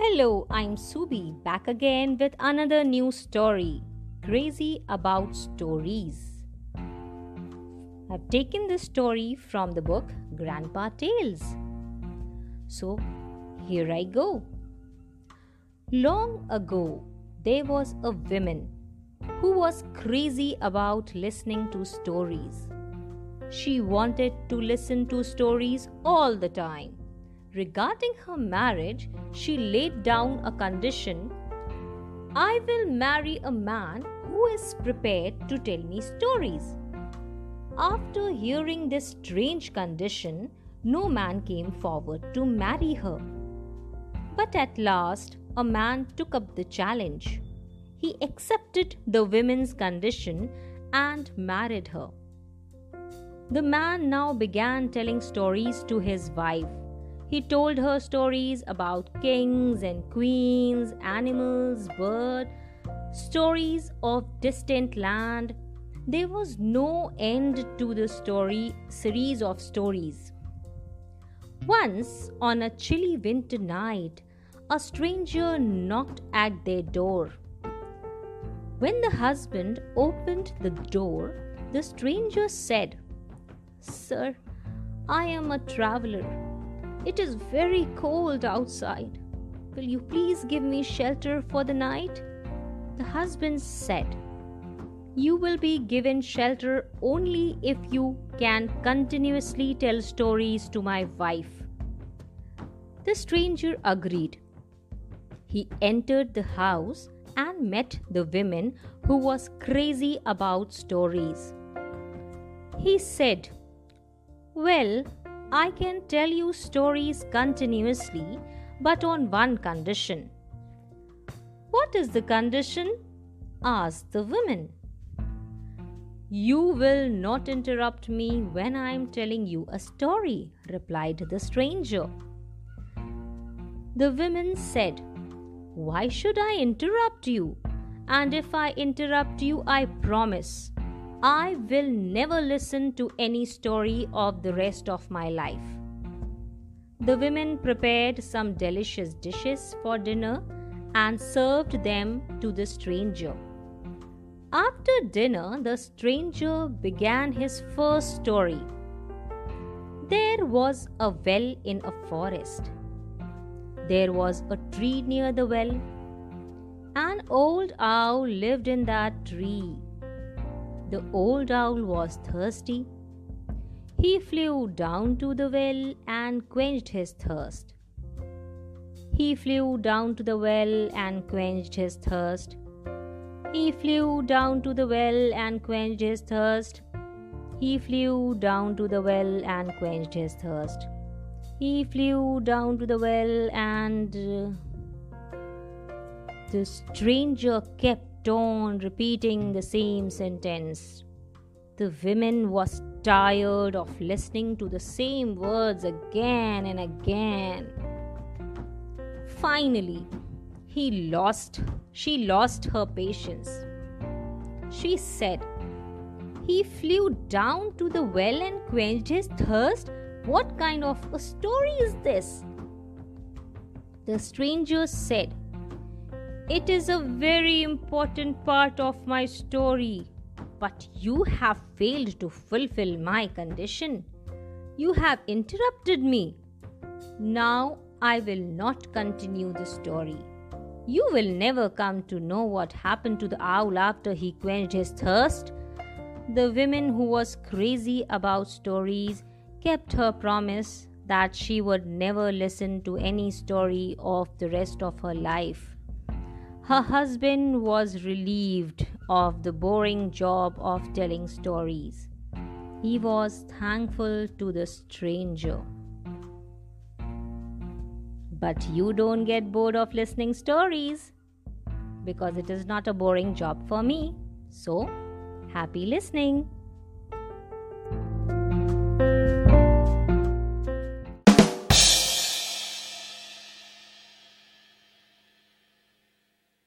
Hello, I'm Subi back again with another new story. Crazy about stories. I've taken this story from the book Grandpa Tales. So, here I go. Long ago, there was a woman who was crazy about listening to stories. She wanted to listen to stories all the time Regarding her marriage, she laid down a condition I will marry a man who is prepared to tell me stories. After hearing this strange condition, no man came forward to marry her. But at last, a man took up the challenge. He accepted the woman's condition and married her. The man now began telling stories to his wife he told her stories about kings and queens, animals, birds, stories of distant land. There was no end to the story series of stories. Once, on a chilly winter night, a stranger knocked at their door. When the husband opened the door, the stranger said, Sir, I am a traveler it is very cold outside. Will you please give me shelter for the night? The husband said, You will be given shelter only if you can continuously tell stories to my wife. The stranger agreed. He entered the house and met the woman who was crazy about stories. He said, Well, I can tell you stories continuously, but on one condition. What is the condition? asked the woman. You will not interrupt me when I am telling you a story, replied the stranger. The woman said, Why should I interrupt you? And if I interrupt you, I promise I will never listen to any story of the rest of my life. The women prepared some delicious dishes for dinner and served them to the stranger. After dinner, the stranger began his first story. There was a well in a forest. There was a tree near the well. An old owl lived in that tree. The old owl was thirsty. He flew down to the well and quenched his thirst. He flew down to the well and quenched his thirst. He flew down to the well and quenched his thirst. He flew down to the well and quenched his thirst. He flew down to the well and. Uh, the stranger kept on repeating the same sentence. The woman was tired of listening to the same words again and again. Finally, he lost she lost her patience. She said, He flew down to the well and quenched his thirst. What kind of a story is this? The stranger said, it is a very important part of my story, but you have failed to fulfill my condition. You have interrupted me. Now I will not continue the story. You will never come to know what happened to the owl after he quenched his thirst. The woman who was crazy about stories kept her promise that she would never listen to any story of the rest of her life. Her husband was relieved of the boring job of telling stories. He was thankful to the stranger. But you don't get bored of listening stories because it is not a boring job for me. So, happy listening.